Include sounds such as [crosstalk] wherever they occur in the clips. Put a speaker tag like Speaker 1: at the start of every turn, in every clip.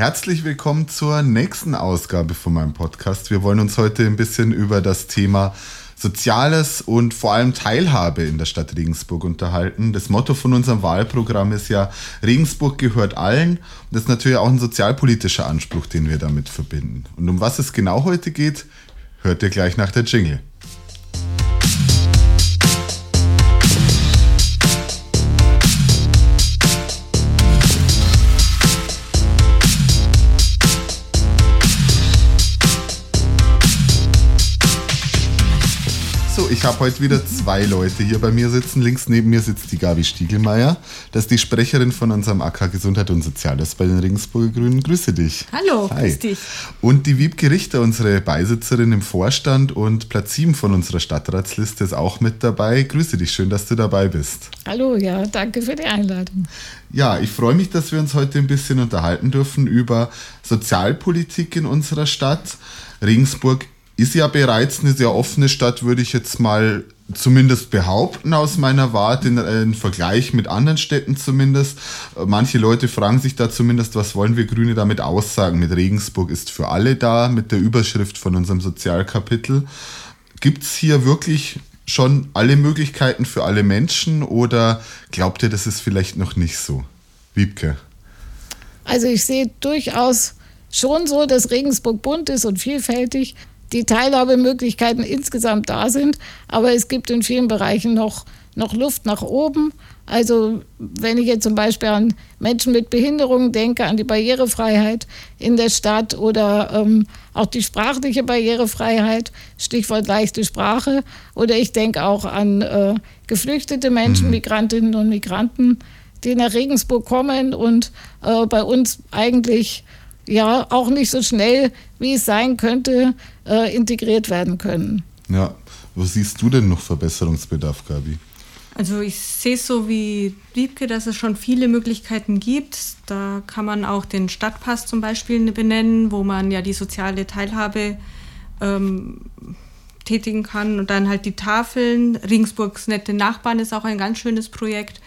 Speaker 1: Herzlich willkommen zur nächsten Ausgabe von meinem Podcast. Wir wollen uns heute ein bisschen über das Thema Soziales und vor allem Teilhabe in der Stadt Regensburg unterhalten. Das Motto von unserem Wahlprogramm ist ja, Regensburg gehört allen. das ist natürlich auch ein sozialpolitischer Anspruch, den wir damit verbinden. Und um was es genau heute geht, hört ihr gleich nach der Jingle. Ich habe heute wieder zwei Leute hier bei mir sitzen. Links neben mir sitzt die Gabi Stiegelmeier. Das ist die Sprecherin von unserem AK Gesundheit und Soziales bei den Regensburger Grünen. Grüße dich.
Speaker 2: Hallo, Hi. grüß dich.
Speaker 1: Und die Wiebke Richter, unsere Beisitzerin im Vorstand und Platz 7 von unserer Stadtratsliste, ist auch mit dabei. Grüße dich, schön, dass du dabei bist.
Speaker 2: Hallo, ja, danke für die Einladung.
Speaker 1: Ja, ich freue mich, dass wir uns heute ein bisschen unterhalten dürfen über Sozialpolitik in unserer Stadt. Regensburg ist ja bereits eine sehr offene Stadt, würde ich jetzt mal zumindest behaupten aus meiner Warte, in, äh, in, Vergleich mit anderen Städten zumindest. Manche Leute fragen sich da zumindest, was wollen wir Grüne damit aussagen? Mit Regensburg ist für alle da, mit der Überschrift von unserem Sozialkapitel. Gibt es hier wirklich schon alle Möglichkeiten für alle Menschen oder glaubt ihr, das ist vielleicht noch nicht so? Wiebke.
Speaker 2: Also ich sehe durchaus schon so, dass Regensburg bunt ist und vielfältig die Teilhabemöglichkeiten insgesamt da sind, aber es gibt in vielen Bereichen noch, noch Luft nach oben. Also wenn ich jetzt zum Beispiel an Menschen mit Behinderungen denke, an die Barrierefreiheit in der Stadt oder ähm, auch die sprachliche Barrierefreiheit, Stichwort leichte Sprache, oder ich denke auch an äh, geflüchtete Menschen, mhm. Migrantinnen und Migranten, die nach Regensburg kommen und äh, bei uns eigentlich ja auch nicht so schnell, wie es sein könnte, äh, integriert werden können.
Speaker 1: Ja, was siehst du denn noch Verbesserungsbedarf, Gabi?
Speaker 3: Also ich sehe es so wie Wiebke, dass es schon viele Möglichkeiten gibt. Da kann man auch den Stadtpass zum Beispiel benennen, wo man ja die soziale Teilhabe ähm, tätigen kann. Und dann halt die Tafeln. Regensburgs nette Nachbarn ist auch ein ganz schönes Projekt.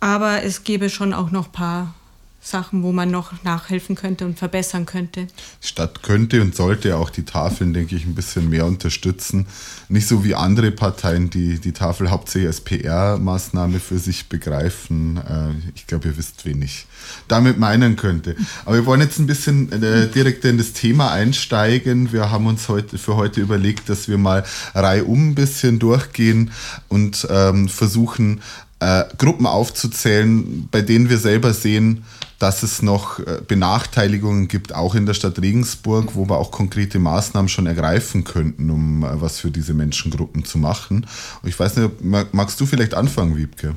Speaker 3: Aber es gäbe schon auch noch ein paar Sachen, wo man noch nachhelfen könnte und verbessern könnte.
Speaker 1: Stadt könnte und sollte auch die Tafeln, denke ich, ein bisschen mehr unterstützen. Nicht so wie andere Parteien, die die Tafel hauptsächlich als PR-Maßnahme für sich begreifen. Äh, ich glaube, ihr wisst, wen ich damit meinen könnte. Aber wir wollen jetzt ein bisschen äh, direkt in das Thema einsteigen. Wir haben uns heute für heute überlegt, dass wir mal reihum ein bisschen durchgehen und ähm, versuchen, äh, Gruppen aufzuzählen, bei denen wir selber sehen, dass es noch äh, Benachteiligungen gibt, auch in der Stadt Regensburg, wo wir auch konkrete Maßnahmen schon ergreifen könnten, um äh, was für diese Menschengruppen zu machen. Und ich weiß nicht, magst du vielleicht anfangen, Wiebke?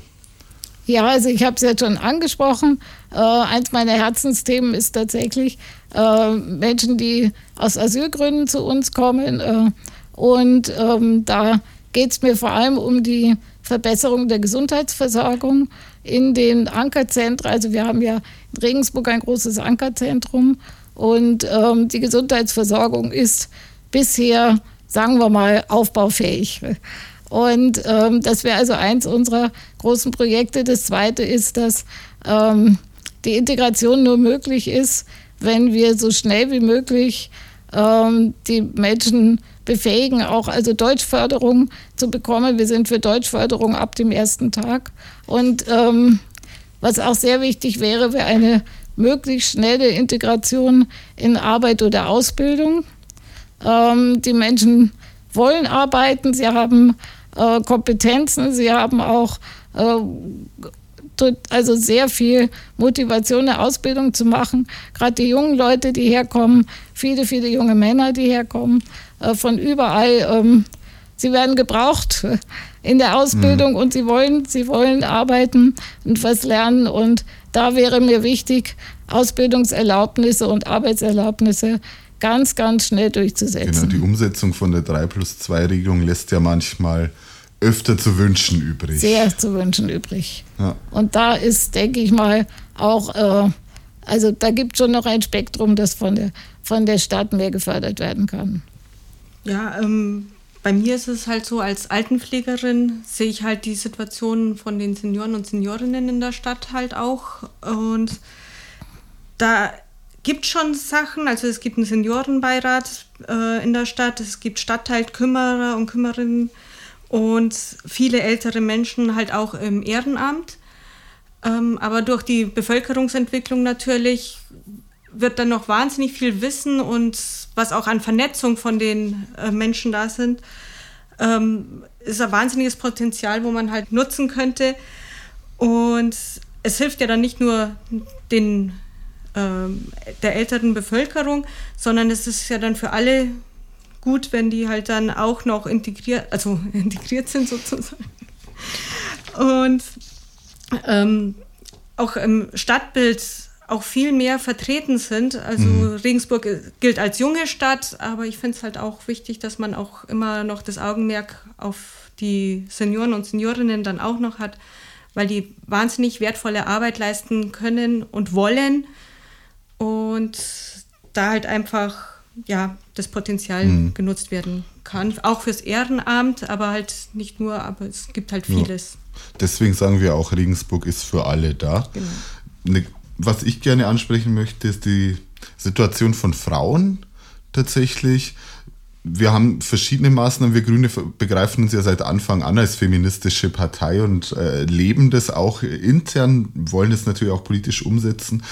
Speaker 2: Ja, also ich habe es ja schon angesprochen. Äh, eins meiner Herzensthemen ist tatsächlich äh, Menschen, die aus Asylgründen zu uns kommen. Äh, und ähm, da geht es mir vor allem um die Verbesserung der Gesundheitsversorgung in den Ankerzentren. Also wir haben ja in Regensburg ein großes Ankerzentrum und ähm, die Gesundheitsversorgung ist bisher, sagen wir mal, aufbaufähig. Und ähm, das wäre also eins unserer großen Projekte. Das zweite ist, dass ähm, die Integration nur möglich ist, wenn wir so schnell wie möglich ähm, die Menschen befähigen, auch also Deutschförderung zu bekommen. Wir sind für Deutschförderung ab dem ersten Tag. Und ähm, was auch sehr wichtig wäre, wäre eine möglichst schnelle Integration in Arbeit oder Ausbildung. Ähm, die Menschen wollen arbeiten, sie haben äh, Kompetenzen, sie haben auch äh, also sehr viel Motivation, eine Ausbildung zu machen. Gerade die jungen Leute, die herkommen, viele, viele junge Männer, die herkommen, äh, von überall. Ähm, sie werden gebraucht [laughs] in der Ausbildung mhm. und sie wollen, sie wollen arbeiten und was lernen. Und da wäre mir wichtig, Ausbildungserlaubnisse und Arbeitserlaubnisse ganz, ganz schnell durchzusetzen.
Speaker 1: Genau, die Umsetzung von der 3 plus 2 Regelung lässt ja manchmal öfter zu wünschen übrig.
Speaker 2: Sehr zu wünschen übrig. Ja. Und da ist, denke ich mal, auch, äh, also da gibt es schon noch ein Spektrum, das von der, von der Stadt mehr gefördert werden kann.
Speaker 3: Ja, ähm, bei mir ist es halt so, als Altenpflegerin sehe ich halt die Situation von den Senioren und Seniorinnen in der Stadt halt auch. Und da gibt schon Sachen, also es gibt einen Seniorenbeirat äh, in der Stadt, es gibt Stadtteilkümmerer und Kümmerinnen und viele ältere Menschen halt auch im Ehrenamt. Ähm, aber durch die Bevölkerungsentwicklung natürlich wird dann noch wahnsinnig viel Wissen und was auch an Vernetzung von den äh, Menschen da sind, ähm, ist ein wahnsinniges Potenzial, wo man halt nutzen könnte. Und es hilft ja dann nicht nur den, ähm, der älteren Bevölkerung, sondern es ist ja dann für alle gut, wenn die halt dann auch noch integriert, also [laughs] integriert sind sozusagen. Und ähm, auch im Stadtbild auch viel mehr vertreten sind. Also mhm. Regensburg gilt als junge Stadt, aber ich finde es halt auch wichtig, dass man auch immer noch das Augenmerk auf die Senioren und Seniorinnen dann auch noch hat, weil die wahnsinnig wertvolle Arbeit leisten können und wollen und da halt einfach ja, das Potenzial mhm. genutzt werden kann. Auch fürs Ehrenamt, aber halt nicht nur, aber es gibt halt vieles.
Speaker 1: Ja. Deswegen sagen wir auch, Regensburg ist für alle da. Genau. Ne, was ich gerne ansprechen möchte, ist die Situation von Frauen tatsächlich wir haben verschiedene Maßnahmen. Wir Grüne begreifen uns ja seit Anfang an als feministische Partei und äh, leben das auch intern, wollen es natürlich auch politisch umsetzen.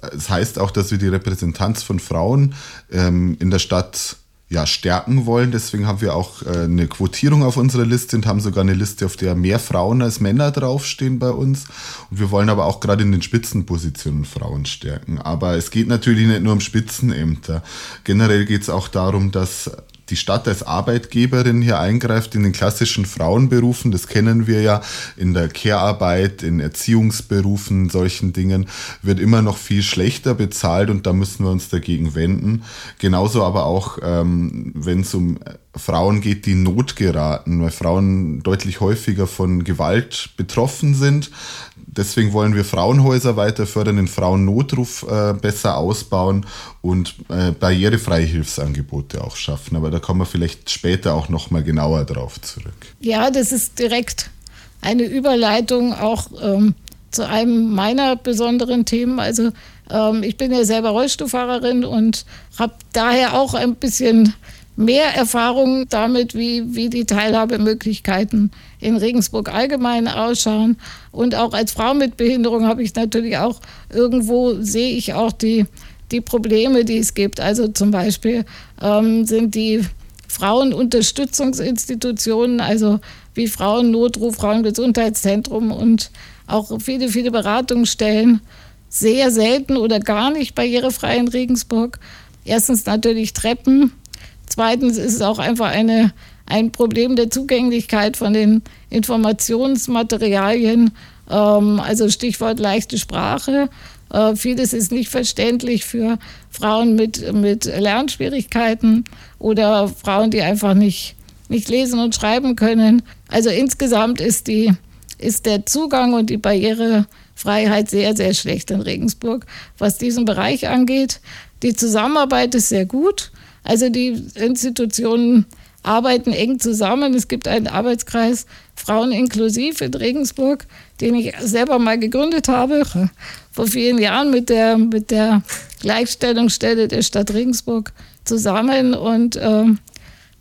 Speaker 1: Das heißt auch, dass wir die Repräsentanz von Frauen ähm, in der Stadt ja, stärken wollen. Deswegen haben wir auch äh, eine Quotierung auf unserer Liste und haben sogar eine Liste, auf der mehr Frauen als Männer draufstehen bei uns. Und wir wollen aber auch gerade in den Spitzenpositionen Frauen stärken. Aber es geht natürlich nicht nur um Spitzenämter. Generell geht es auch darum, dass die Stadt als Arbeitgeberin hier eingreift in den klassischen Frauenberufen. Das kennen wir ja in der Care-Arbeit, in Erziehungsberufen, solchen Dingen, wird immer noch viel schlechter bezahlt und da müssen wir uns dagegen wenden. Genauso aber auch, ähm, wenn es um Frauen geht, die Not geraten, weil Frauen deutlich häufiger von Gewalt betroffen sind. Deswegen wollen wir Frauenhäuser weiter fördern, den Frauennotruf äh, besser ausbauen und äh, barrierefreie Hilfsangebote auch schaffen. Aber da kommen wir vielleicht später auch noch mal genauer drauf zurück.
Speaker 2: Ja, das ist direkt eine Überleitung auch ähm, zu einem meiner besonderen Themen. Also ähm, ich bin ja selber Rollstuhlfahrerin und habe daher auch ein bisschen mehr Erfahrung damit, wie, wie die Teilhabemöglichkeiten in Regensburg allgemein ausschauen. Und auch als Frau mit Behinderung habe ich natürlich auch irgendwo, sehe ich auch die, die Probleme, die es gibt. Also zum Beispiel ähm, sind die Frauenunterstützungsinstitutionen, also wie Frauennotruf, Frauengesundheitszentrum und auch viele, viele Beratungsstellen sehr selten oder gar nicht barrierefrei in Regensburg. Erstens natürlich Treppen Zweitens ist es auch einfach eine, ein Problem der Zugänglichkeit von den Informationsmaterialien, ähm, also Stichwort leichte Sprache. Äh, vieles ist nicht verständlich für Frauen mit, mit Lernschwierigkeiten oder Frauen, die einfach nicht, nicht lesen und schreiben können. Also insgesamt ist, die, ist der Zugang und die Barrierefreiheit sehr, sehr schlecht in Regensburg, was diesen Bereich angeht. Die Zusammenarbeit ist sehr gut. Also die Institutionen arbeiten eng zusammen. Es gibt einen Arbeitskreis Frauen inklusiv in Regensburg, den ich selber mal gegründet habe, [laughs] vor vielen Jahren mit der, mit der Gleichstellungsstelle der Stadt Regensburg zusammen. Und äh,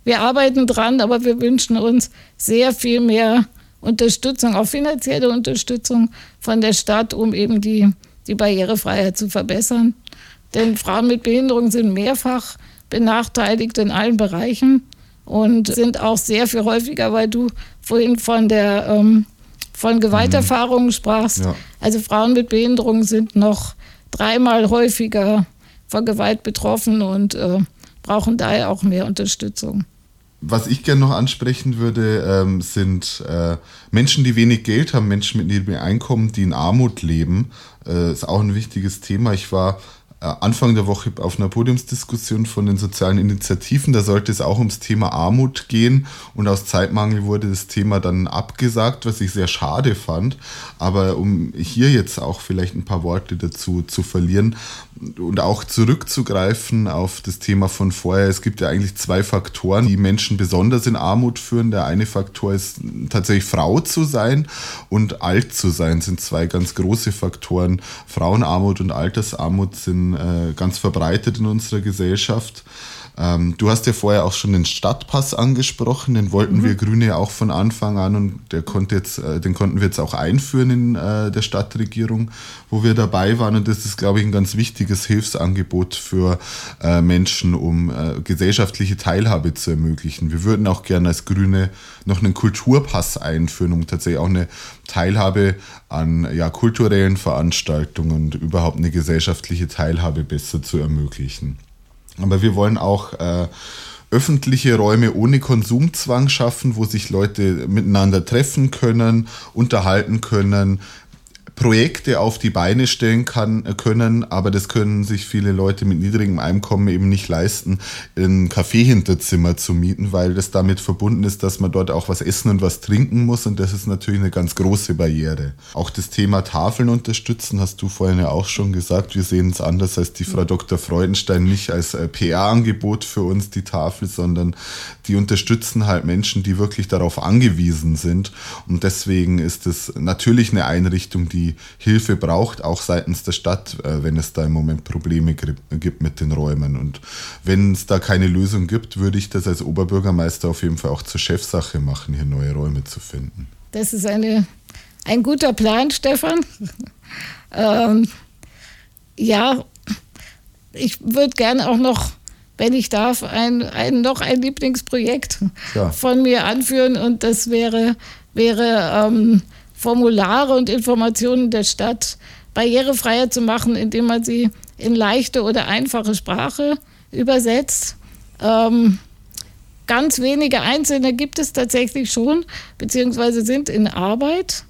Speaker 2: wir arbeiten dran, aber wir wünschen uns sehr viel mehr Unterstützung, auch finanzielle Unterstützung von der Stadt, um eben die, die Barrierefreiheit zu verbessern. Denn Frauen mit Behinderung sind mehrfach benachteiligt in allen Bereichen und sind auch sehr viel häufiger, weil du vorhin von der ähm, von Gewalterfahrungen mhm. sprachst. Ja. Also Frauen mit Behinderung sind noch dreimal häufiger von Gewalt betroffen und äh, brauchen daher auch mehr Unterstützung.
Speaker 1: Was ich gerne noch ansprechen würde, ähm, sind äh, Menschen, die wenig Geld haben, Menschen mit niedrigem Einkommen, die in Armut leben. Äh, ist auch ein wichtiges Thema. Ich war Anfang der Woche auf einer Podiumsdiskussion von den sozialen Initiativen. Da sollte es auch ums Thema Armut gehen und aus Zeitmangel wurde das Thema dann abgesagt, was ich sehr schade fand. Aber um hier jetzt auch vielleicht ein paar Worte dazu zu verlieren und auch zurückzugreifen auf das Thema von vorher. Es gibt ja eigentlich zwei Faktoren, die Menschen besonders in Armut führen. Der eine Faktor ist tatsächlich Frau zu sein und alt zu sein, sind zwei ganz große Faktoren. Frauenarmut und Altersarmut sind äh, ganz verbreitet in unserer Gesellschaft. Ähm, du hast ja vorher auch schon den Stadtpass angesprochen, den wollten mhm. wir Grüne auch von Anfang an und der konnte jetzt, äh, den konnten wir jetzt auch einführen in äh, der Stadtregierung, wo wir dabei waren und das ist, glaube ich, ein ganz wichtiges Hilfsangebot für äh, Menschen, um äh, gesellschaftliche Teilhabe zu ermöglichen. Wir würden auch gerne als Grüne noch einen Kulturpass einführen, um tatsächlich auch eine Teilhabe an ja, kulturellen Veranstaltungen und überhaupt eine gesellschaftliche Teilhabe besser zu ermöglichen. Aber wir wollen auch äh, öffentliche Räume ohne Konsumzwang schaffen, wo sich Leute miteinander treffen können, unterhalten können, Projekte auf die Beine stellen kann, äh, können, aber das können sich viele Leute mit niedrigem Einkommen eben nicht leisten, ein Kaffeehinterzimmer zu mieten, weil das damit verbunden ist, dass man dort auch was essen und was trinken muss und das ist natürlich eine ganz große Barriere. Auch das Thema Tafeln unterstützen, hast du vorhin ja auch schon gesagt, wir sehen es anders als die Frau Dr. Freudenstein, nicht als äh, PR-Angebot für uns die Tafel, sondern die unterstützen halt Menschen, die wirklich darauf angewiesen sind und deswegen ist es natürlich eine Einrichtung, die Hilfe braucht, auch seitens der Stadt, äh, wenn es da im Moment Probleme gibt mit den Räumen. Und wenn es da keine Lösung gibt, würde ich das als Oberbürgermeister auf jeden Fall auch zur Chefsache machen, hier neue Räume zu finden.
Speaker 2: Das ist eine, ein guter Plan, Stefan. [laughs] ähm, ja, ich würde gerne auch noch wenn ich darf, ein, ein, noch ein Lieblingsprojekt ja. von mir anführen und das wäre, wäre ähm, Formulare und Informationen der Stadt barrierefreier zu machen, indem man sie in leichte oder einfache Sprache übersetzt. Ähm, ganz wenige Einzelne gibt es tatsächlich schon, beziehungsweise sind in Arbeit,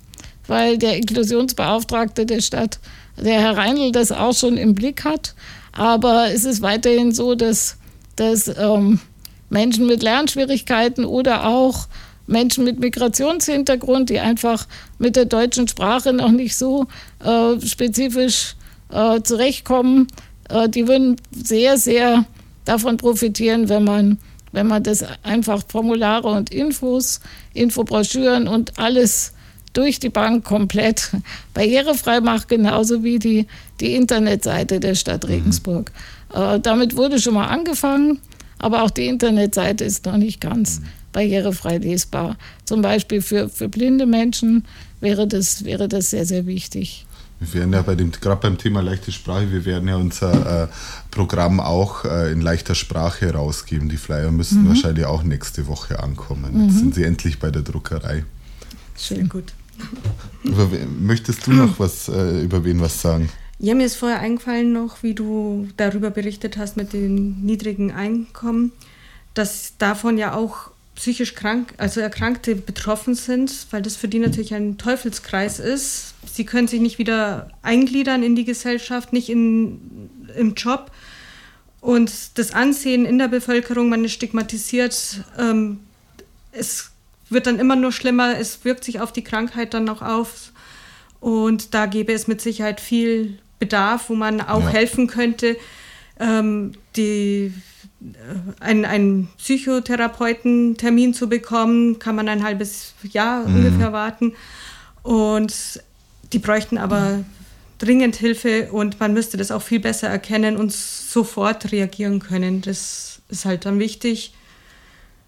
Speaker 2: weil der Inklusionsbeauftragte der Stadt, der Herr Reindl, das auch schon im Blick hat. Aber es ist weiterhin so, dass, dass ähm, Menschen mit Lernschwierigkeiten oder auch Menschen mit Migrationshintergrund, die einfach mit der deutschen Sprache noch nicht so äh, spezifisch äh, zurechtkommen, äh, die würden sehr, sehr davon profitieren, wenn man, wenn man das einfach Formulare und Infos, Infobroschüren und alles durch die Bank komplett [laughs] barrierefrei macht, genauso wie die, die Internetseite der Stadt mhm. Regensburg. Mhm. damit wurde schon mal angefangen, aber auch die Internetseite ist noch nicht ganz. Mhm barrierefrei lesbar. Zum Beispiel für, für blinde Menschen wäre das, wäre das sehr, sehr wichtig.
Speaker 1: Wir werden ja bei dem, gerade beim Thema leichte Sprache, wir werden ja unser äh, Programm auch äh, in leichter Sprache rausgeben. Die Flyer müssen mhm. wahrscheinlich auch nächste Woche ankommen. Mhm. Jetzt sind sie endlich bei der Druckerei.
Speaker 2: Schön gut.
Speaker 1: Über, möchtest du noch was äh, über wen was sagen?
Speaker 3: Ja, mir ist vorher eingefallen noch, wie du darüber berichtet hast mit den niedrigen Einkommen, dass davon ja auch psychisch krank, also Erkrankte betroffen sind, weil das für die natürlich ein Teufelskreis ist. Sie können sich nicht wieder eingliedern in die Gesellschaft, nicht in, im Job. Und das Ansehen in der Bevölkerung, man ist stigmatisiert, ähm, es wird dann immer nur schlimmer, es wirkt sich auf die Krankheit dann noch auf. Und da gäbe es mit Sicherheit viel Bedarf, wo man auch ja. helfen könnte. Ähm, die äh, einen, einen Psychotherapeutentermin zu bekommen, kann man ein halbes Jahr mhm. ungefähr warten. Und die bräuchten aber dringend Hilfe und man müsste das auch viel besser erkennen und sofort reagieren können. Das ist halt dann wichtig.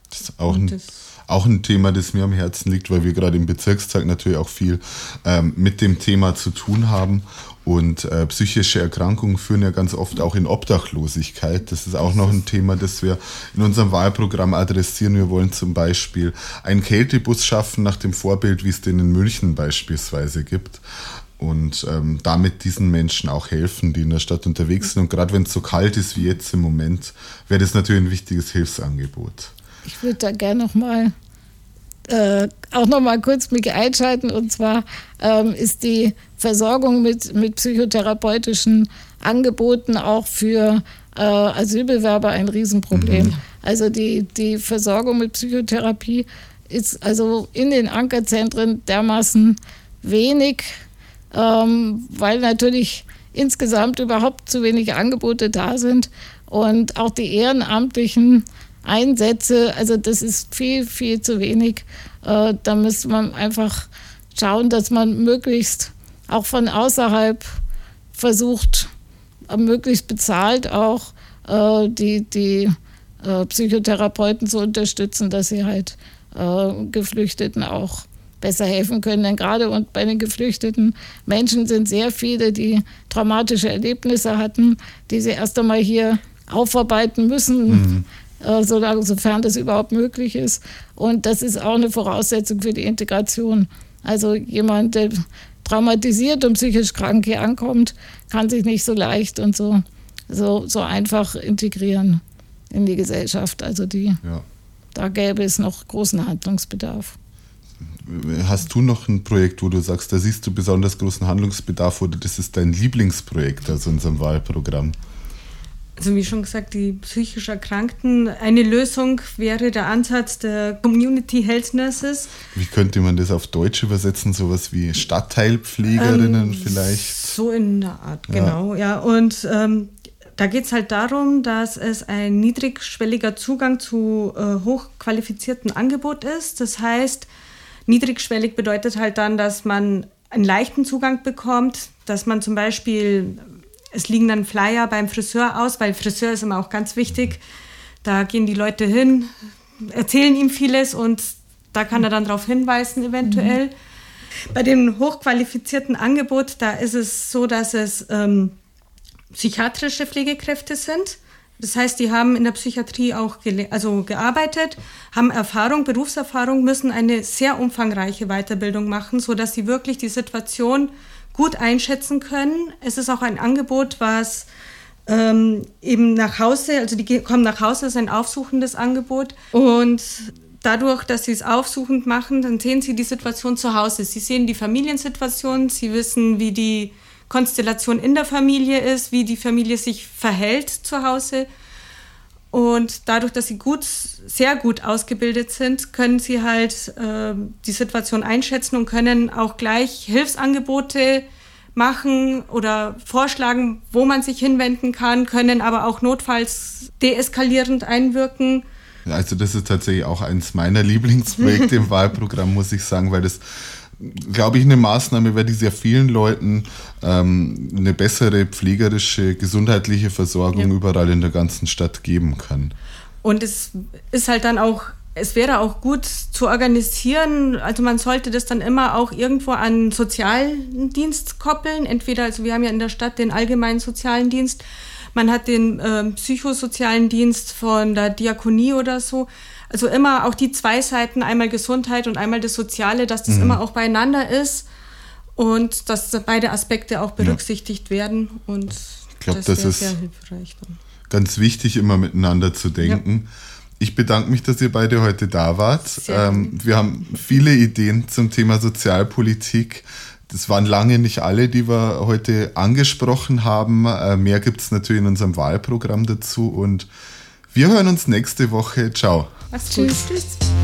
Speaker 1: Das ist auch ein, auch ein Thema, das mir am Herzen liegt, weil wir gerade im Bezirkstag natürlich auch viel ähm, mit dem Thema zu tun haben. Und äh, psychische Erkrankungen führen ja ganz oft auch in Obdachlosigkeit. Das ist auch noch ein Thema, das wir in unserem Wahlprogramm adressieren. Wir wollen zum Beispiel einen Kältebus schaffen nach dem Vorbild, wie es den in München beispielsweise gibt. Und ähm, damit diesen Menschen auch helfen, die in der Stadt unterwegs sind. Und gerade wenn es so kalt ist wie jetzt im Moment, wäre das natürlich ein wichtiges Hilfsangebot.
Speaker 2: Ich würde da gerne noch mal äh, auch noch mal kurz mich einschalten. Und zwar ähm, ist die Versorgung mit, mit psychotherapeutischen Angeboten auch für äh, Asylbewerber ein Riesenproblem. Mhm. Also die, die Versorgung mit Psychotherapie ist also in den Ankerzentren dermaßen wenig, ähm, weil natürlich insgesamt überhaupt zu wenig Angebote da sind und auch die Ehrenamtlichen Einsätze, also das ist viel, viel zu wenig. Äh, da müsste man einfach schauen, dass man möglichst auch von außerhalb versucht, möglichst bezahlt auch äh, die, die äh, Psychotherapeuten zu unterstützen, dass sie halt äh, Geflüchteten auch besser helfen können. Denn gerade und bei den geflüchteten Menschen sind sehr viele, die traumatische Erlebnisse hatten, die sie erst einmal hier aufarbeiten müssen. Mhm. Solange, sofern das überhaupt möglich ist. Und das ist auch eine Voraussetzung für die Integration. Also jemand, der traumatisiert und psychisch krank hier ankommt, kann sich nicht so leicht und so, so, so einfach integrieren in die Gesellschaft. Also die, ja. da gäbe es noch großen Handlungsbedarf.
Speaker 1: Hast du noch ein Projekt, wo du sagst, da siehst du besonders großen Handlungsbedarf oder das ist dein Lieblingsprojekt aus unserem Wahlprogramm?
Speaker 3: Also wie schon gesagt, die psychisch Erkrankten. Eine Lösung wäre der Ansatz der Community Health Nurses.
Speaker 1: Wie könnte man das auf Deutsch übersetzen? Sowas wie Stadtteilpflegerinnen ähm, vielleicht?
Speaker 3: So in der Art, genau. Ja, ja. und ähm, da geht es halt darum, dass es ein niedrigschwelliger Zugang zu äh, hochqualifizierten Angebot ist. Das heißt, niedrigschwellig bedeutet halt dann, dass man einen leichten Zugang bekommt, dass man zum Beispiel es liegen dann Flyer beim Friseur aus, weil Friseur ist immer auch ganz wichtig. Da gehen die Leute hin, erzählen ihm vieles und da kann er dann darauf hinweisen eventuell. Mhm. Bei dem hochqualifizierten Angebot, da ist es so, dass es ähm, psychiatrische Pflegekräfte sind. Das heißt, die haben in der Psychiatrie auch also gearbeitet, haben Erfahrung, Berufserfahrung, müssen eine sehr umfangreiche Weiterbildung machen, sodass sie wirklich die Situation gut einschätzen können. Es ist auch ein Angebot, was ähm, eben nach Hause, also die kommen nach Hause, ist ein aufsuchendes Angebot. Und dadurch, dass sie es aufsuchend machen, dann sehen sie die Situation zu Hause. Sie sehen die Familiensituation, sie wissen, wie die Konstellation in der Familie ist, wie die Familie sich verhält zu Hause. Und dadurch, dass sie gut, sehr gut ausgebildet sind, können sie halt äh, die Situation einschätzen und können auch gleich Hilfsangebote machen oder vorschlagen, wo man sich hinwenden kann, können aber auch notfalls deeskalierend einwirken.
Speaker 1: Also das ist tatsächlich auch eins meiner Lieblingsprojekte im [laughs] Wahlprogramm, muss ich sagen, weil das glaube ich, eine Maßnahme wäre, die sehr vielen Leuten ähm, eine bessere pflegerische, gesundheitliche Versorgung ja. überall in der ganzen Stadt geben kann.
Speaker 3: Und es ist halt dann auch, es wäre auch gut zu organisieren. Also man sollte das dann immer auch irgendwo an Sozialdienst koppeln. Entweder, also wir haben ja in der Stadt den allgemeinen sozialen Dienst, man hat den äh, psychosozialen Dienst von der Diakonie oder so. Also immer auch die zwei Seiten, einmal Gesundheit und einmal das Soziale, dass das mhm. immer auch beieinander ist und dass beide Aspekte auch berücksichtigt ja. werden. Und
Speaker 1: ich glaube, das, das ist sehr hilfreich. Dann. Ganz wichtig, immer miteinander zu denken. Ja. Ich bedanke mich, dass ihr beide heute da wart. Ähm, wir haben viele Ideen zum Thema Sozialpolitik. Das waren lange nicht alle, die wir heute angesprochen haben. Äh, mehr gibt es natürlich in unserem Wahlprogramm dazu. Und wir hören uns nächste Woche. Ciao.
Speaker 3: Gut. Tschüss. Tschüss.